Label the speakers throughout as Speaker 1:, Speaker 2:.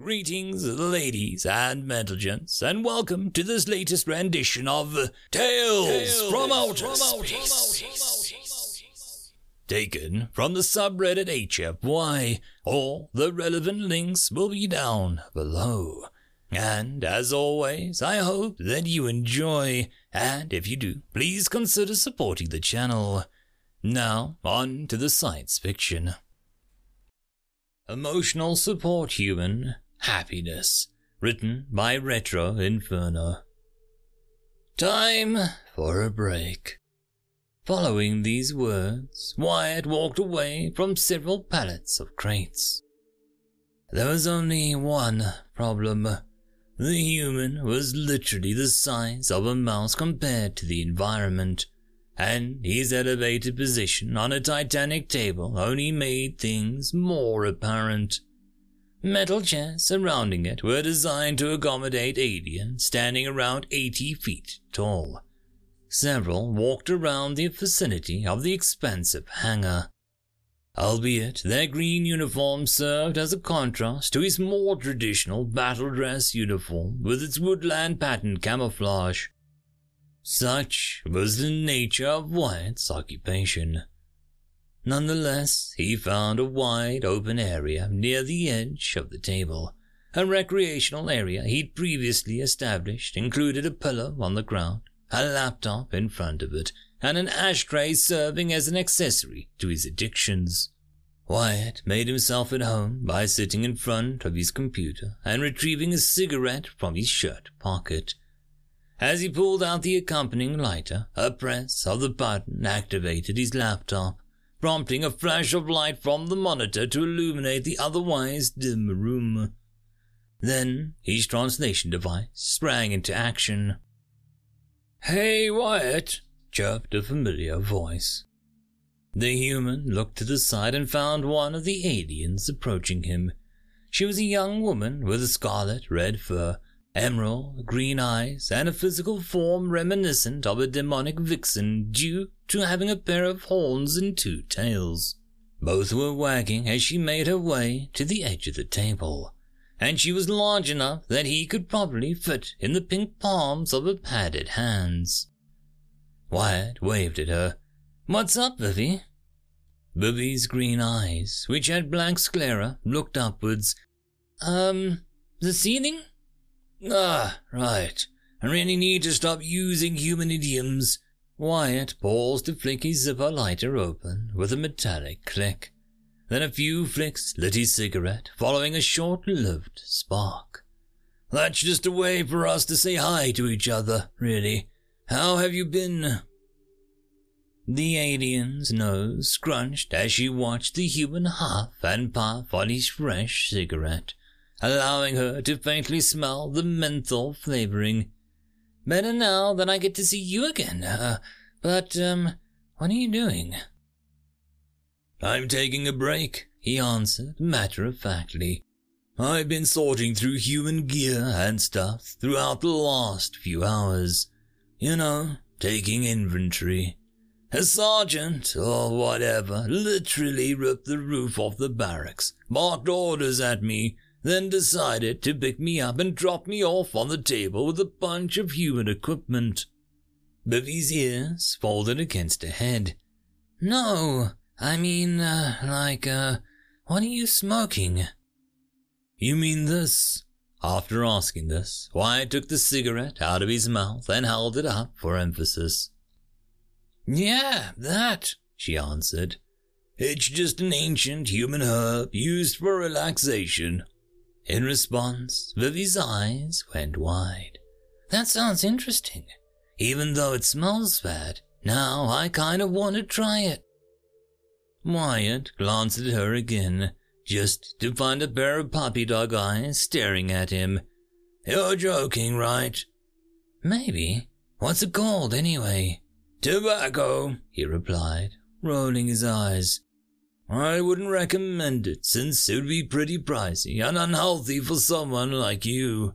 Speaker 1: Greetings, ladies and gents, and welcome to this latest rendition of Tales, Tales from Outer Space. Taken from the subreddit HFY. All the relevant links will be down below. And as always, I hope that you enjoy, and if you do, please consider supporting the channel. Now, on to the science fiction. Emotional Support Human Happiness, written by Retro Inferno. Time for a break. Following these words, Wyatt walked away from several pallets of crates. There was only one problem. The human was literally the size of a mouse compared to the environment, and his elevated position on a titanic table only made things more apparent. Metal chairs surrounding it were designed to accommodate aliens standing around 80 feet tall. Several walked around the vicinity of the expansive hangar. Albeit their green uniform served as a contrast to his more traditional battle dress uniform with its woodland pattern camouflage. Such was the nature of Wyatt's occupation. Nonetheless, he found a wide open area near the edge of the table. A recreational area he'd previously established included a pillow on the ground, a laptop in front of it, and an ashtray serving as an accessory to his addictions. Wyatt made himself at home by sitting in front of his computer and retrieving a cigarette from his shirt pocket. As he pulled out the accompanying lighter, a press of the button activated his laptop prompting a flash of light from the monitor to illuminate the otherwise dim room. Then his translation device sprang into action. Hey, Wyatt, chirped a familiar voice. The human looked to the side and found one of the aliens approaching him. She was a young woman with a scarlet red fur emerald green eyes, and a physical form reminiscent of a demonic vixen due to having a pair of horns and two tails. Both were wagging as she made her way to the edge of the table, and she was large enough that he could probably fit in the pink palms of her padded hands. Wyatt waved at her. What's up, Vivi? Vivi's green eyes, which had blank sclera, looked upwards. Um, the ceiling? Ah, right. I really need to stop using human idioms. Wyatt paused to flick his zipper lighter open with a metallic click. Then a few flicks lit his cigarette, following a short-lived spark. That's just a way for us to say hi to each other, really. How have you been? The alien's nose scrunched as she watched the human huff and puff on his fresh cigarette allowing her to faintly smell the menthol flavoring. Better now that I get to see you again. Uh, but, um, what are you doing? I'm taking a break, he answered matter of factly. I've been sorting through human gear and stuff throughout the last few hours. You know, taking inventory. A sergeant, or whatever, literally ripped the roof off the barracks, barked orders at me, then decided to pick me up and drop me off on the table with a bunch of human equipment. Vivi's ears folded against her head. No, I mean, uh, like, uh, what are you smoking? You mean this? After asking this, Wyatt took the cigarette out of his mouth and held it up for emphasis. Yeah, that, she answered. It's just an ancient human herb used for relaxation. In response, Vivi's eyes went wide. That sounds interesting. Even though it smells bad, now I kind of want to try it. Wyatt glanced at her again, just to find a pair of puppy dog eyes staring at him. You're joking, right? Maybe. What's it called, anyway? Tobacco, he replied, rolling his eyes. I wouldn't recommend it since it would be pretty pricey and unhealthy for someone like you.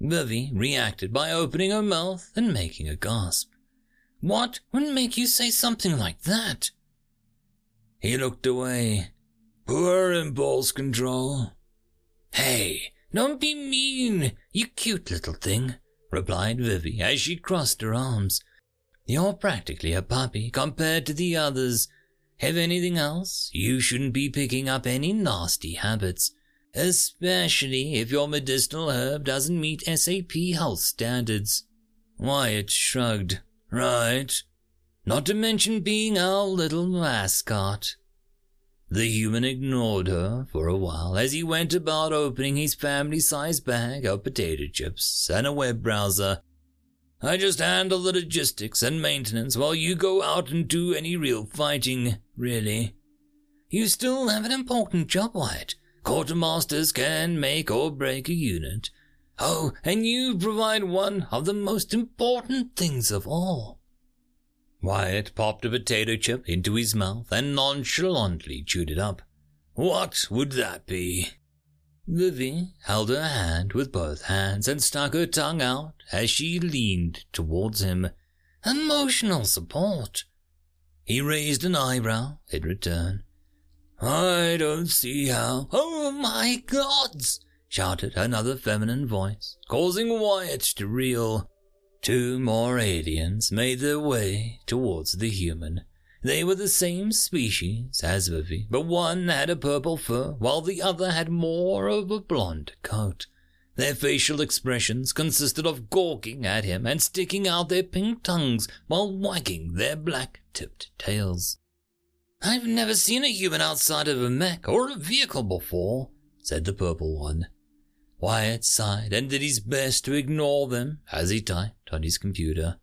Speaker 1: Vivi reacted by opening her mouth and making a gasp. What would make you say something like that? He looked away. Poor impulse control. Hey, don't be mean, you cute little thing, replied Vivi as she crossed her arms. You're practically a puppy compared to the others. If anything else, you shouldn't be picking up any nasty habits, especially if your medicinal herb doesn't meet SAP health standards. Wyatt shrugged. Right. Not to mention being our little mascot. The human ignored her for a while as he went about opening his family sized bag of potato chips and a web browser. I just handle the logistics and maintenance while you go out and do any real fighting, really. You still have an important job, Wyatt. Quartermasters can make or break a unit. Oh, and you provide one of the most important things of all Wyatt popped a potato chip into his mouth and nonchalantly chewed it up. What would that be? Vivi held her hand with both hands and stuck her tongue out as she leaned towards him. Emotional support. He raised an eyebrow in return. I don't see how. Oh my gods! shouted another feminine voice, causing Wyatt to reel. Two more aliens made their way towards the human. They were the same species as Vivi, but one had a purple fur while the other had more of a blonde coat. Their facial expressions consisted of gawking at him and sticking out their pink tongues while wagging their black tipped tails. I've never seen a human outside of a mech or a vehicle before, said the purple one. Wyatt sighed and did his best to ignore them as he typed on his computer.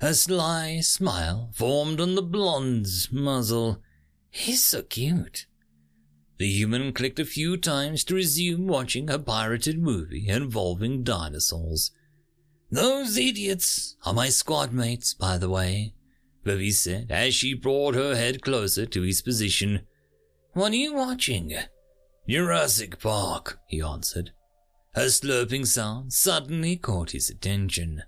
Speaker 1: A sly smile formed on the blonde's muzzle. He's so cute. The human clicked a few times to resume watching a pirated movie involving dinosaurs. Those idiots are my squad mates, by the way, Vivi said as she brought her head closer to his position. What are you watching? Jurassic Park, he answered. A slurping sound suddenly caught his attention.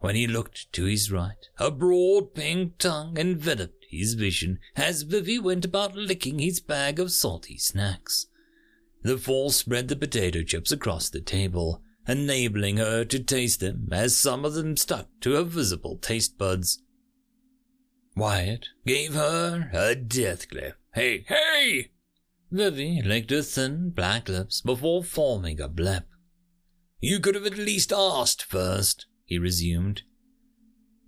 Speaker 1: When he looked to his right, a broad pink tongue enveloped his vision as Vivi went about licking his bag of salty snacks. The four spread the potato chips across the table, enabling her to taste them as some of them stuck to her visible taste buds. Wyatt gave her a death glare. Hey, hey! Vivi licked her thin black lips before forming a blep. You could have at least asked first, he resumed.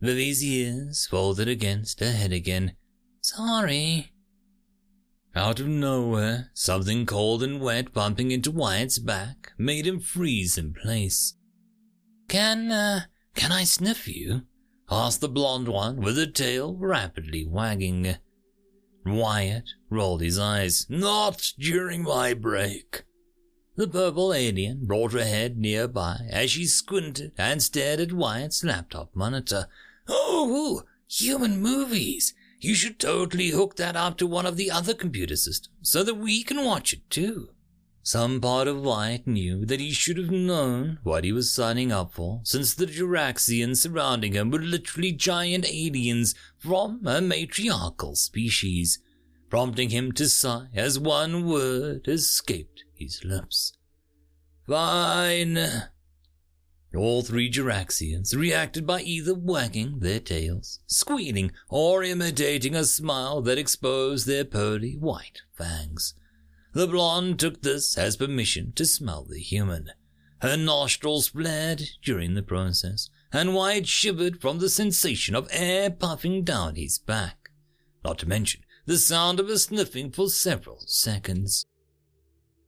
Speaker 1: Vivi's ears folded against her head again. Sorry. Out of nowhere, something cold and wet bumping into Wyatt's back made him freeze in place. Can, uh, can I sniff you? asked the blonde one with her tail rapidly wagging. Wyatt rolled his eyes. Not during my break. The purple alien brought her head nearby as she squinted and stared at Wyatt's laptop monitor. Oh, human movies! You should totally hook that up to one of the other computer systems so that we can watch it too. Some part of Wyatt knew that he should have known what he was signing up for, since the Juraxians surrounding him were literally giant aliens from a matriarchal species, prompting him to sigh as one word escaped his lips. Fine. All three Juraxians reacted by either wagging their tails, squealing, or imitating a smile that exposed their pearly white fangs. The blonde took this as permission to smell the human. Her nostrils flared during the process, and Wyatt shivered from the sensation of air puffing down his back, not to mention the sound of her sniffing for several seconds.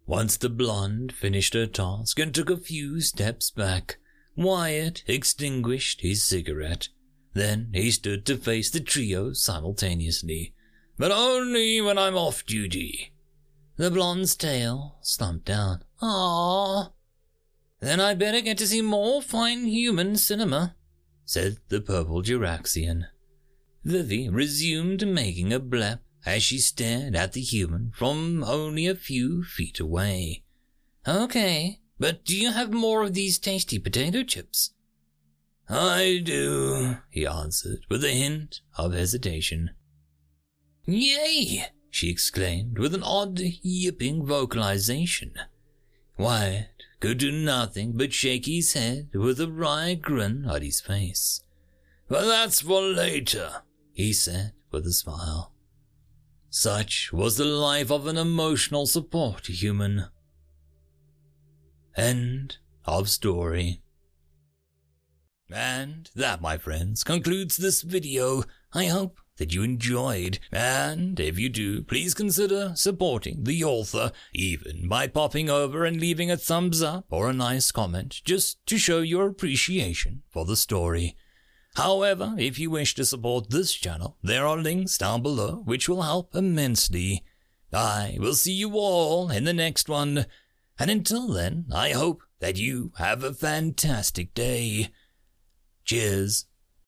Speaker 1: Once the blonde finished her task and took a few steps back, Wyatt extinguished his cigarette. Then he stood to face the trio simultaneously, but only when I'm off duty. The blonde's tail slumped down. Ah, Then I'd better get to see more fine human cinema, said the purple Juraxian. Vivi resumed making a blep as she stared at the human from only a few feet away. Okay, but do you have more of these tasty potato chips? I do, he answered with a hint of hesitation. Yay! she exclaimed with an odd, yipping vocalization. Wyatt could do nothing but shake his head with a wry grin on his face. But that's for later, he said with a smile. Such was the life of an emotional support human. End of story. And that, my friends, concludes this video. I hope that you enjoyed, and if you do, please consider supporting the author, even by popping over and leaving a thumbs up or a nice comment, just to show your appreciation for the story. However, if you wish to support this channel, there are links down below which will help immensely. I will see you all in the next one, and until then, I hope that you have a fantastic day. Cheers.